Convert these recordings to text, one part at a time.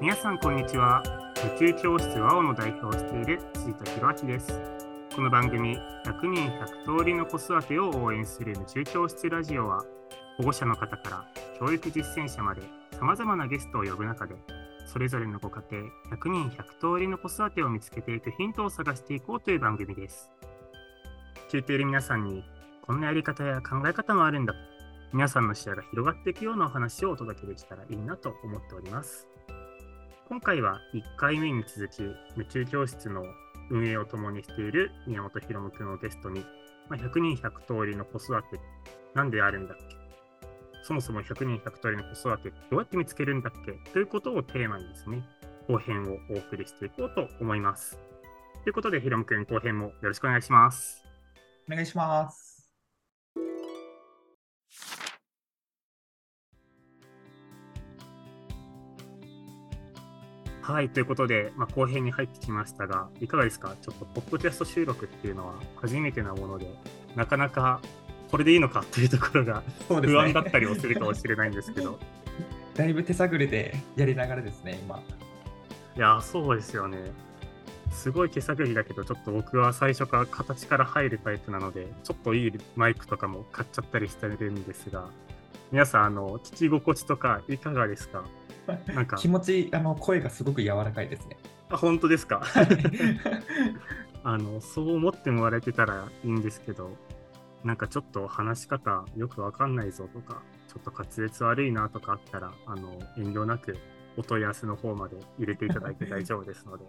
皆さんこんにちは。宇宙教室ワオの代表をしている辻田博明です。この番組100人100通りの子育てを応援する宇宙教室ラジオは保護者の方から教育実践者まで様々なゲストを呼ぶ中でそれぞれのご家庭100人100通りの子育てを見つけていくヒントを探していこうという番組です。聞いている皆さんにこんなやり方や考え方もあるんだ皆さんの視野が広がっていくようなお話をお届けできたらいいなと思っております。今回は1回目に続き、宇宙教室の運営を共にしている宮本博夢君をゲストに、まあ、100人100通りの子育て、なんであるんだっけ？そもそも100人100通りの子育て、どうやって見つけるんだっけ？ということをテーマにですね、後編をお送りしていこうと思います。ということで、ひろむくん、後編もよろしくお願いします。お願いします。はい、ということで、まあ、後編に入ってきましたが、いかがですか？ちょっと、ポッドキャスト収録っていうのは初めてなもので、なかなかこれでいいのか？というところが不安だったりもするかもしれないんですけど。だいぶ手探りでやりながらですね、今。いや、そうですよね。すごい手探りだけど、ちょっと僕は最初から形から入るタイプなので、ちょっといいマイクとかも買っちゃったりしてるんですが、皆さん、あの聞き心地とかいかがですか？なんか気持ちあの声がすごく柔らかいですね。あ本当ですか？あのそう思ってもらえてたらいいんですけど、なんかちょっと話し方よくわかんないぞとか、ちょっと滑舌悪いなとかあったら、あの遠慮なくお問い合わせの方まで入れていただいて 大丈夫ですので。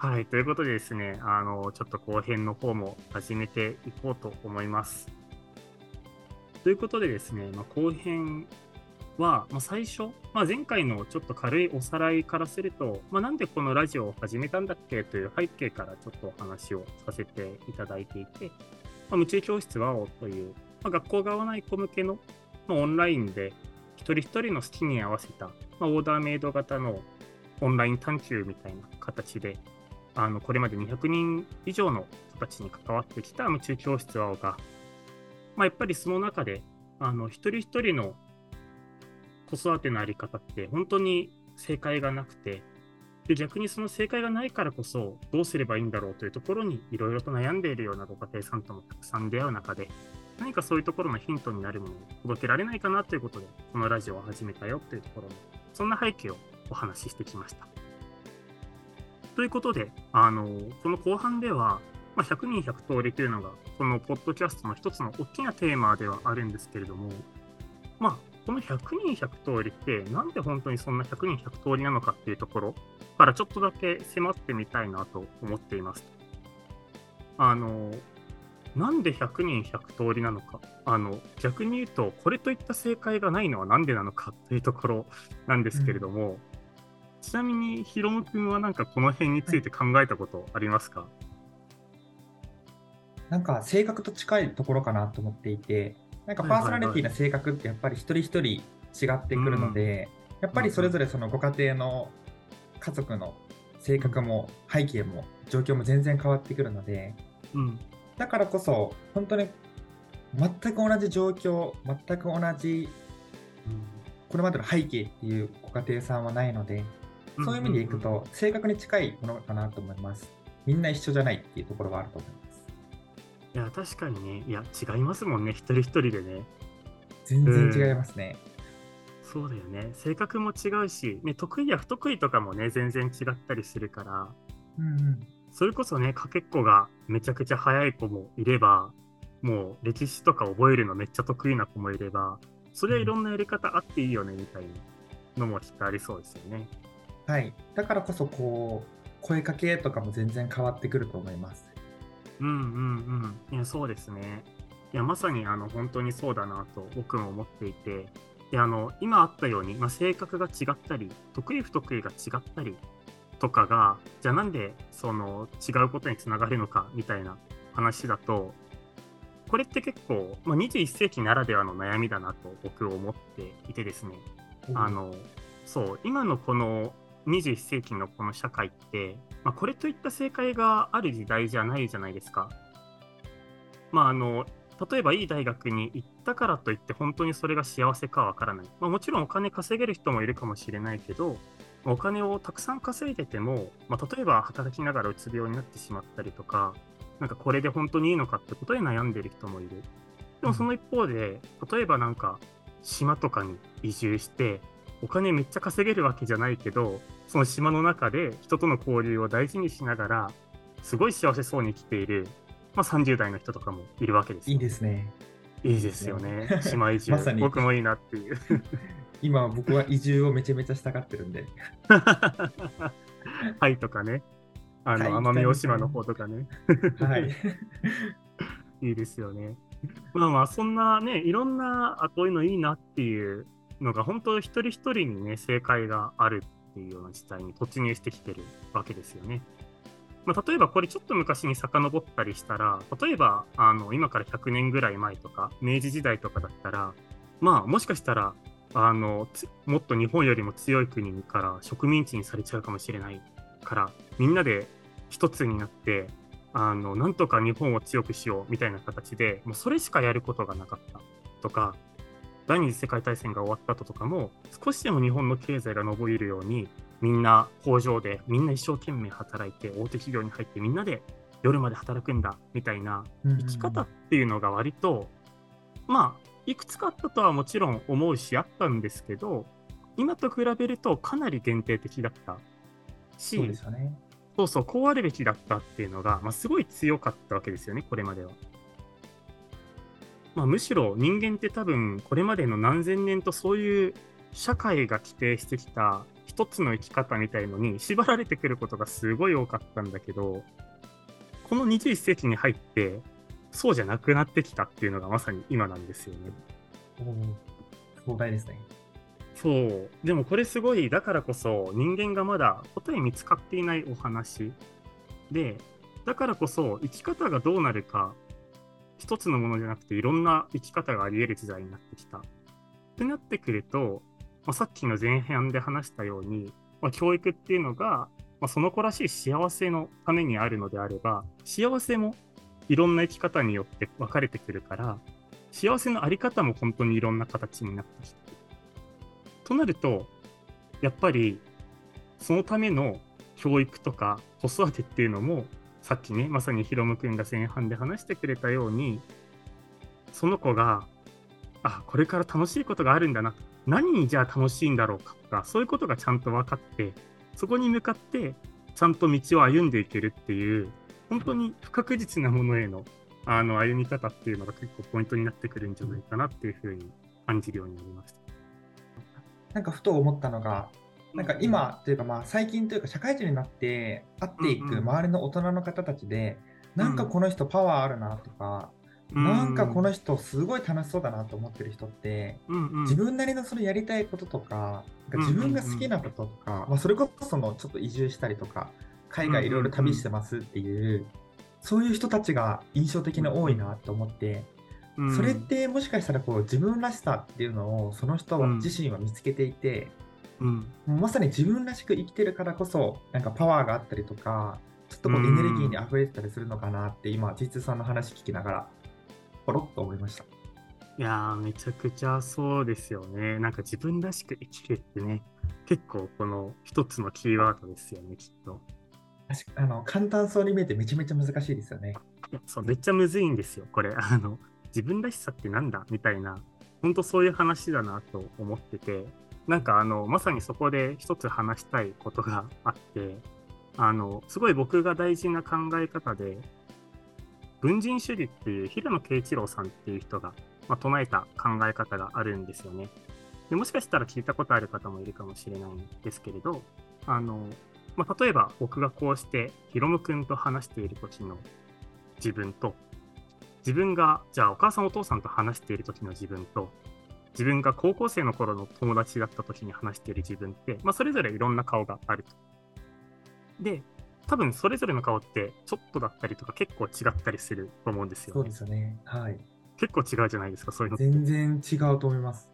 はい、ということでですね、あのちょっと後編の方も始めていこうと思います。ということでですね、まあ、後編は、まあ、最初、まあ、前回のちょっと軽いおさらいからすると、まあ、なんでこのラジオを始めたんだっけ？という背景からちょっとお話をさせていただいていて、まあ、夢中教室ワオという、まあ、学校が合わない子向けの、まあ、オンラインで一人一人の好きに合わせた、まあ、オーダーメイド型のオンライン探求みたいな形で、あのこれまで200人以上の人たちに関わってきた夢中教室ワオが、まあ、やっぱりその中であの一人一人の子育てのあり方って本当に正解がなくて、で逆にその正解がないからこそどうすればいいんだろうというところにいろいろと悩んでいるようなご家庭さんともたくさん出会う中で何かそういうところのヒントになるものを届けられないかなということでこのラジオを始めたよというところのそんな背景をお話ししてきました。ということであのこの後半では、まあ、100人100通りというのがこのポッドキャストの一つの大きなテーマではあるんですけれどもまあこの100人100通りって、なんで本当にそんな100人100通りなのかっていうところからちょっとだけ迫ってみたいなと思っています。あの、なんで100人100通りなのか、あの逆に言うと、これといった正解がないのはなんでなのかというところなんですけれども、うん、ちなみに、ひろむくんはなんかこの辺について考えたことありますか、なんか性格と近いところかなと思っていて、なんかパーソナリティな性格ってやっぱり一人一人違ってくるので、やっぱりそれぞれそのご家庭の家族の性格も背景も状況も全然変わってくるので、うん、だからこそ本当に全く同じ状況全く同じ、これまでの背景っていうご家庭さんはないのでそういう意味でいくと性格に近いものかなと思います。みんな一緒じゃないっていうところがあると思いますいや、確かにね、いや、違いますもんね、一人一人でね。全然違いますね。そうだよね。性格も違うし、ね、得意や不得意とかもね、全然違ったりするから、うんうん、それこそね、かけっこがめちゃくちゃ速い子もいれば、もう歴史とか覚えるのめっちゃ得意な子もいれば、それはいろんなやり方あっていいよねみたいなのもきっとありそうですよね。はい。だからこそ、こう、声かけとかも全然変わってくると思います。うんうんうん。いや、そうですね。いや、まさにあの本当にそうだなと僕も思っていて、であの今あったように、まあ、性格が違ったり、得意不得意が違ったりとかが、じゃあなんでその違うことにつながるのかみたいな話だと、これって結構、まあ、21世紀ならではの悩みだなと僕は思っていてですね、あのそう今のこの21世紀のこの社会って、まあ、これといった正解がある時代じゃないじゃないですか。まあ、あの例えばいい大学に行ったからといって本当にそれが幸せかわからない。まあ、もちろんお金稼げる人もいるかもしれないけど、お金をたくさん稼いでても、まあ、例えば働きながらうつ病になってしまったりとか、なんかこれで本当にいいのかってことで悩んでる人もいる。でもその一方で、例えばなんか島とかに移住して、お金めっちゃ稼げるわけじゃないけど、その島の中で人との交流を大事にしながら、すごい幸せそうに生きている、まあ、30代の人とかもいるわけですいいですね。いいですよね。島移住。ま、僕もいいなっていう。今僕は移住をめちゃめちゃしたがってるんで。はいとかね。あの、奄美大島の方とかね。はい。いいですよね。まあまあ、そんなね、いろんな、あ、こういうのいいなっていうのが、本当一人一人にね、正解があるっていうような時代に突入してきてるわけですよね。まあ、例えばこれちょっと昔に遡ったりしたら、例えばあの今から100年ぐらい前とか、明治時代とかだったら、まあもしかしたらあのもっと日本よりも強い国から植民地にされちゃうかもしれないから、みんなで一つになって、あのなんとか日本を強くしようみたいな形で、もうそれしかやることがなかったとか、第二次世界大戦が終わった後とかも、少しでも日本の経済が伸びるように、みんな工場でみんな一生懸命働いて、大手企業に入ってみんなで夜まで働くんだみたいな生き方っていうのが割と、まあ、いくつかあったとはもちろん思うしあったんですけど、今と比べるとかなり限定的だったし、そうですよね。そうそう、こうあるべきだったっていうのが、まあ、すごい強かったわけですよね、これまでは。まあ、むしろ人間って多分、これまでの何千年とそういう社会が規定してきた一つの生き方みたいのに縛られてくることがすごい多かったんだけど、この21世紀に入って、そうじゃなくなってきたっていうのがまさに今なんですよね。壮大ですね。そう。でもこれすごい、だからこそ人間がまだ答え見つかっていないお話で、だからこそ生き方がどうなるか、一つのものじゃなくていろんな生き方があり得る時代になってきた。ってなってくると、まあ、さっきの前半で話したように、まあ、教育っていうのが、まあ、その子らしい幸せのためにあるのであれば、幸せもいろんな生き方によって分かれてくるから、幸せのあり方も本当にいろんな形になってきてとなると、やっぱりそのための教育とか子育てっていうのも、さっきね、まさにヒロム君が前半で話してくれたように、その子が、あ、これから楽しいことがあるんだな、何にじゃあ楽しいんだろうかとか、そういうことがちゃんと分かって、そこに向かってちゃんと道を歩んでいけるっていう、本当に不確実なものへのあの歩み方っていうのが結構ポイントになってくるんじゃないかなっていうふうに感じるようになりました。なんかふと思ったのが、なんか今というかまあ最近というか社会人になって会っていく周りの大人の方たちで、なんかこの人パワーあるなとか、なんかこの人すごい楽しそうだなと思ってる人って、自分なりのそのやりたいこととか、自分が好きなこととか、まあ、それこそのちょっと移住したりとか、海外いろいろ旅してますっていう、そういう人たちが印象的に多いなと思って、それってもしかしたらこう自分らしさっていうのをその人自身は見つけていて、うん、まさに自分らしく生きてるからこそなんかパワーがあったりとかちょっとこうエネルギーに溢れてたりするのかなって今実さんの話聞きながらポロッと思いました。いやめちゃくちゃそうですよね。なんか自分らしく生きるってね、結構この一つのキーワードですよね、きっと。あの簡単そうに見えてめちゃめちゃ難しいですよね。そうめっちゃむずいんですよ、これ。あの自分らしさってなんだみたいな、本当そういう話だなと思ってて、なんかあの、まさにそこで一つ話したいことがあって、あの、すごい僕が大事な考え方で、文人主義っていう平野啓一郎さんっていう人が、まあ、唱えた考え方があるんですよね。でもしかしたら聞いたことある方もいるかもしれないんですけれど、あの、まあ、例えば僕がこうしてヒロム君と話している時の自分と、自分が、じゃあお母さんお父さんと話している時の自分と、自分が高校生の頃の友達だった時に話している自分って、まあ、それぞれいろんな顔があると。で、多分それぞれの顔ってちょっとだったりとか結構違ったりすると思うんですよ、ね、そうですよね。はい。結構違うじゃないですか、そういうの全然違うと思います。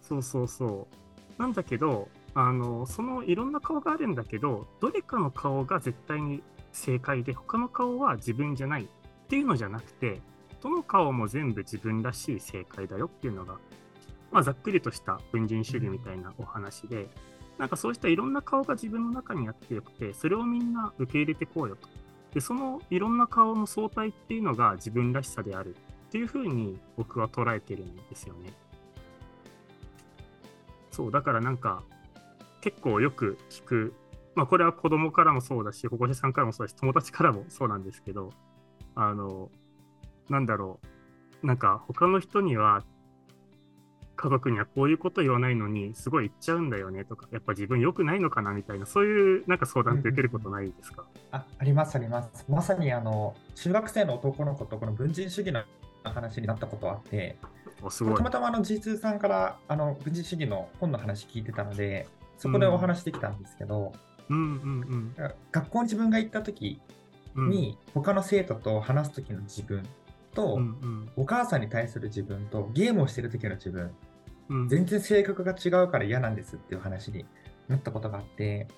そうそうそう。なんだけど、あの、そのいろんな顔があるんだけど、どれかの顔が絶対に正解で、他の顔は自分じゃないっていうのじゃなくて、どの顔も全部自分らしい正解だよっていうのが、まあ、ざっくりとした文人主義みたいなお話で、なんかそうしたいろんな顔が自分の中にあってよくて、それをみんな受け入れてこうよと。で、そのいろんな顔の相対っていうのが自分らしさであるっていうふうに僕は捉えてるんですよね。そう、だからなんか結構よく聞く、まあこれは子供からもそうだし、保護者さんからもそうだし、友達からもそうなんですけど、あの、なんだろう、なんか他の人には家族にはこういうこと言わないのに、すごい言っちゃうんだよねとか、やっぱ自分良くないのかなみたいな、そういうなんか相談って受けることないですか、ああります、あります。まさにあの中学生の男の子とこの文人主義の話になったことあって、たまたまあの G2 さんからあの文人主義の本の話聞いてたので、そこでお話できたんですけど、うん。うんうん、学校に自分が行った時に、他の生徒と話す時の自分と、うんうん、お母さんに対する自分とゲームをしてる時の自分、うん、全然性格が違うから嫌なんですっていう話になったことがあって、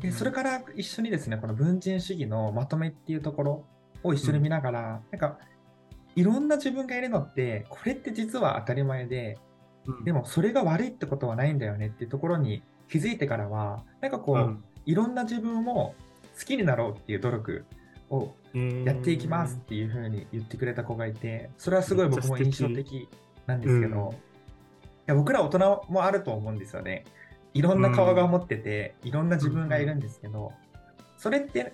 でそれから一緒にですねこの文人主義のまとめっていうところを一緒に見ながら、うん、なんかいろんな自分がいるのってこれって実は当たり前で、うん、でもそれが悪いってことはないんだよねっていうところに気づいてからはなんかこう、うん、いろんな自分を好きになろうっていう努力をやっていきますっていうふうに言ってくれた子がいて、それはすごい僕も印象的なんですけど、うん、いや僕ら大人もあると思うんですよね。いろんな顔が持ってて、いろんな自分がいるんですけど、それって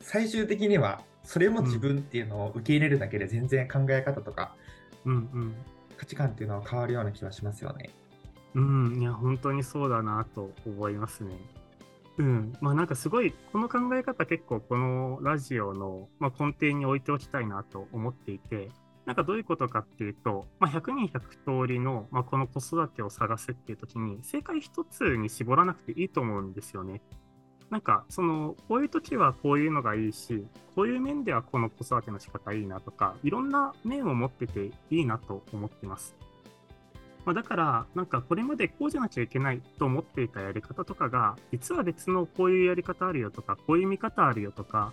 最終的にはそれも自分っていうのを受け入れるだけで全然考え方とか、うんうん、価値観っていうのは変わるような気はしますよね。うん、いや本当にそうだなと思いますね。うん、まあなんかすごい、この考え方結構このラジオの、ま、根底に置いておきたいなと思っていて、なんかどういうことかっていうと、まあ、100人100通りの、まあ、この子育てを探すっていう時に、正解一つに絞らなくていいと思うんですよね。なんか、その、こういう時はこういうのがいいし、こういう面ではこの子育ての仕方いいなとか、いろんな面を持ってていいなと思ってます。まあ、だから、なんかこれまでこうじゃなきゃいけないと思っていたやり方とかが、実は別のこういうやり方あるよとか、こういう見方あるよとか、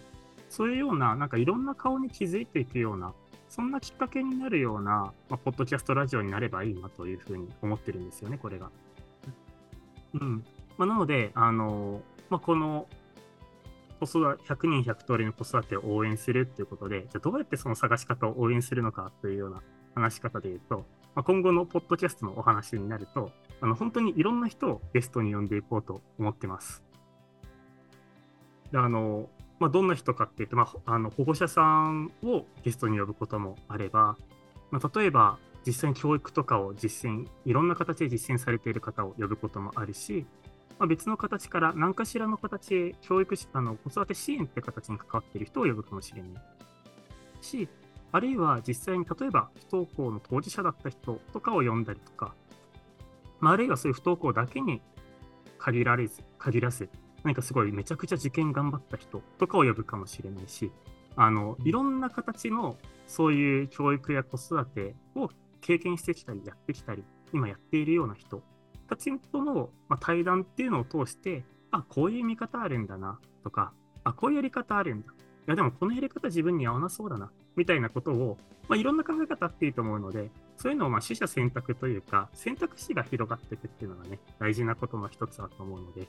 そういうような、なんかいろんな顔に気づいていくような、そんなきっかけになるような、まあ、ポッドキャストラジオになればいいなというふうに思ってるんですよね、これが。うん。まあ、なので、あの、まあ、この子育て、100人100通りの子育てを応援するっていうことで、じゃあどうやってその探し方を応援するのかというような話し方で言うと、まあ、今後のポッドキャストのお話になると、あの本当にいろんな人をゲストに呼んでいこうと思ってます。であのまあ、どんな人かっていうと、まあ、あの保護者さんをゲストに呼ぶこともあれば、まあ、例えば実際に教育とかを実践、いろんな形で実践されている方を呼ぶこともあるし、まあ、別の形から何かしらの形で教育あの子育て支援って形に関わっている人を呼ぶかもしれないし、あるいは実際に例えば不登校の当事者だった人とかを呼んだりとか、まあ、あるいはそういう不登校だけに限られず、限らず、何かすごいめちゃくちゃ受験頑張った人とかを呼ぶかもしれないし、あの、いろんな形のそういう教育や子育てを経験してきたり、やってきたり、今やっているような人たちとの、まあ、対談っていうのを通して、あ、こういう見方あるんだなとか、あ、こういうやり方あるんだ。いや、でもこのやり方自分に合わなそうだなみたいなことを、まあ、いろんな考え方あっていいと思うので、そういうのをまあ取捨選択というか、選択肢が広がっていくっていうのがね、大事なことの一つだと思うので、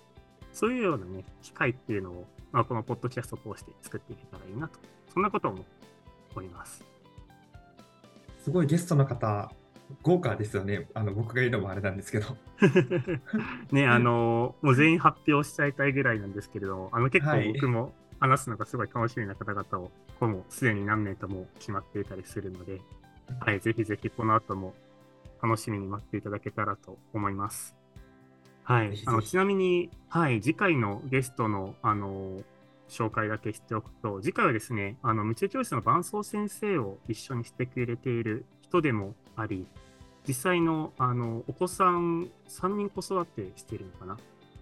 そういうようなね、機会っていうのを、まあ、このポッドキャストを通して作っていけたらいいなと、そんなことを思います。すごいゲストの方、豪華ですよね。あの僕が言うのもあれなんですけど。ね、あの、もう全員発表しちゃいたいぐらいなんですけれども、あの結構僕も話すのがすごい楽しみな方々を、こもすでに何名とも決まっていたりするので、はい、ぜひぜひこの後も楽しみに待っていただけたらと思います。はい、あのちなみに、はい、次回のゲストの、あの紹介だけしておくと、次回はですね、あの、夢中教室の伴奏先生を一緒にしてくれている人でもあり、実際の、あの、お子さん3人子育てしてるのかな？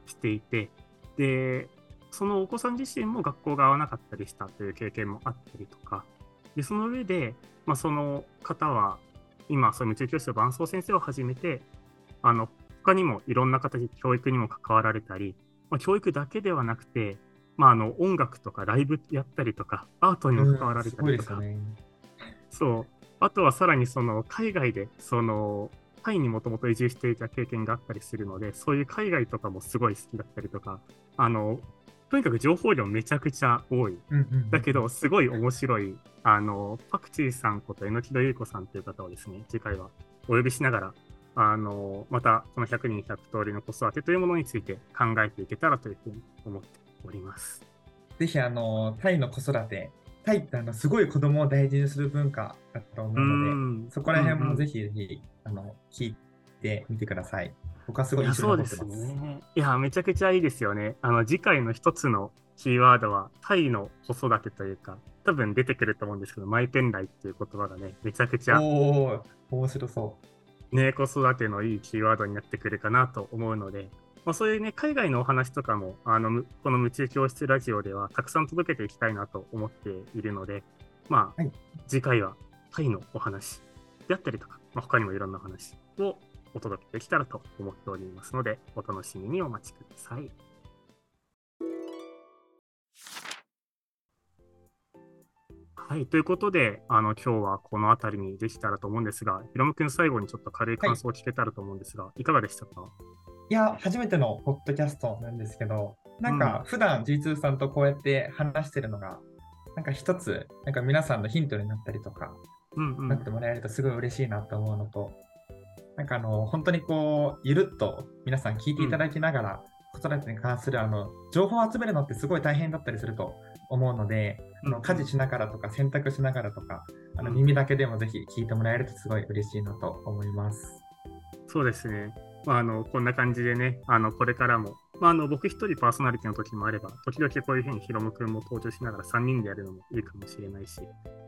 していて、で、そのお子さん自身も学校が合わなかったりしたという経験もあったりとか、でその上で、まあ、その方は今、そういう夢中教室の伴奏先生を始めて、あの他にもいろんな形で教育にも関わられたり、まあ、教育だけではなくて、まあ、あの音楽とかライブやったりとか、アートにも関わられたりとか、うんね、そう、あとはさらにその海外で、そのタイにもともと移住していた経験があったりするので、そういう海外とかもすごい好きだったりとか、あのとにかく情報量めちゃくちゃ多い。だけど、すごい面白い、あの、パクチーさんこと榎戸優子さんという方をですね、次回はお呼びしながら、あの、またこの100人100通りの子育てというものについて考えていけたらというふうに思っております。ぜひ、あの、タイの子育て、タイってあのすごい子供を大事にする文化だと思うので、そこら辺もぜひぜひ、あの聞いてみてください。僕はすごいそうですね。いや、めちゃくちゃいいですよね。あの次回の一つのキーワードは、タイの子育てというか、多分出てくると思うんですけど、マイペンライっていう言葉がね、めちゃくちゃ。お面白そう。ね、子育てのいいキーワードになってくるかなと思うので、まあ、そういうね、海外のお話とかも、あの、この夢中教室ラジオではたくさん届けていきたいなと思っているので、まあ、はい、次回はタイのお話であったりとか、まあ、他にもいろんな話をお届けできたらと思っておりますので、お楽しみにお待ちください。はい、ということで、あの今日はこの辺りにできたらと思うんですが、ひろむくん、最後にちょっと軽い感想を聞けたらと思うんですが、はい、いかがでしたか？いや、初めてのポッドキャストなんですけど、なんか普段 G2 さんとこうやって話してるのが、なんか一つ、なんか皆さんのヒントになったりとか、うんうん、なってもらえるとすごい嬉しいなと思うのと、なんかあの、本当にこう、ゆるっと皆さん聞いていただきながら、うん、子育てに関するあの情報を集めるのってすごい大変だったりすると思うので、あの家事しながらとか洗濯しながらとか、あの耳だけでもぜひ聞いてもらえるとすごい嬉しいなと思います。そうですね。まあ、あのこんな感じでね、あのこれからも、まあ、あの僕一人パーソナリティの時もあれば、時々こういうふうにヒロム君も登場しながら3人でやるのもいいかもしれないし、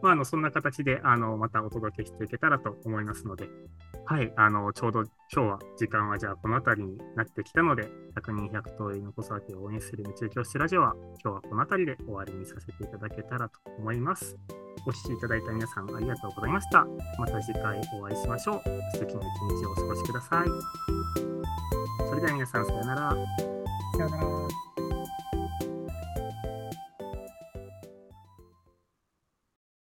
まあ、あのそんな形であのまたお届けしていけたらと思いますので、はい、あのちょうど今日は時間はじゃあこの辺りになってきたので、100人100通りの子育てを応援する宇宙教室ラジオは、今日はこの辺りで終わりにさせていただけたらと思います。お聴きいただいた皆さんありがとうございました。また次回お会いしましょう。素敵な一日をお過ごしください。それでは皆さんさようなら。さようなら。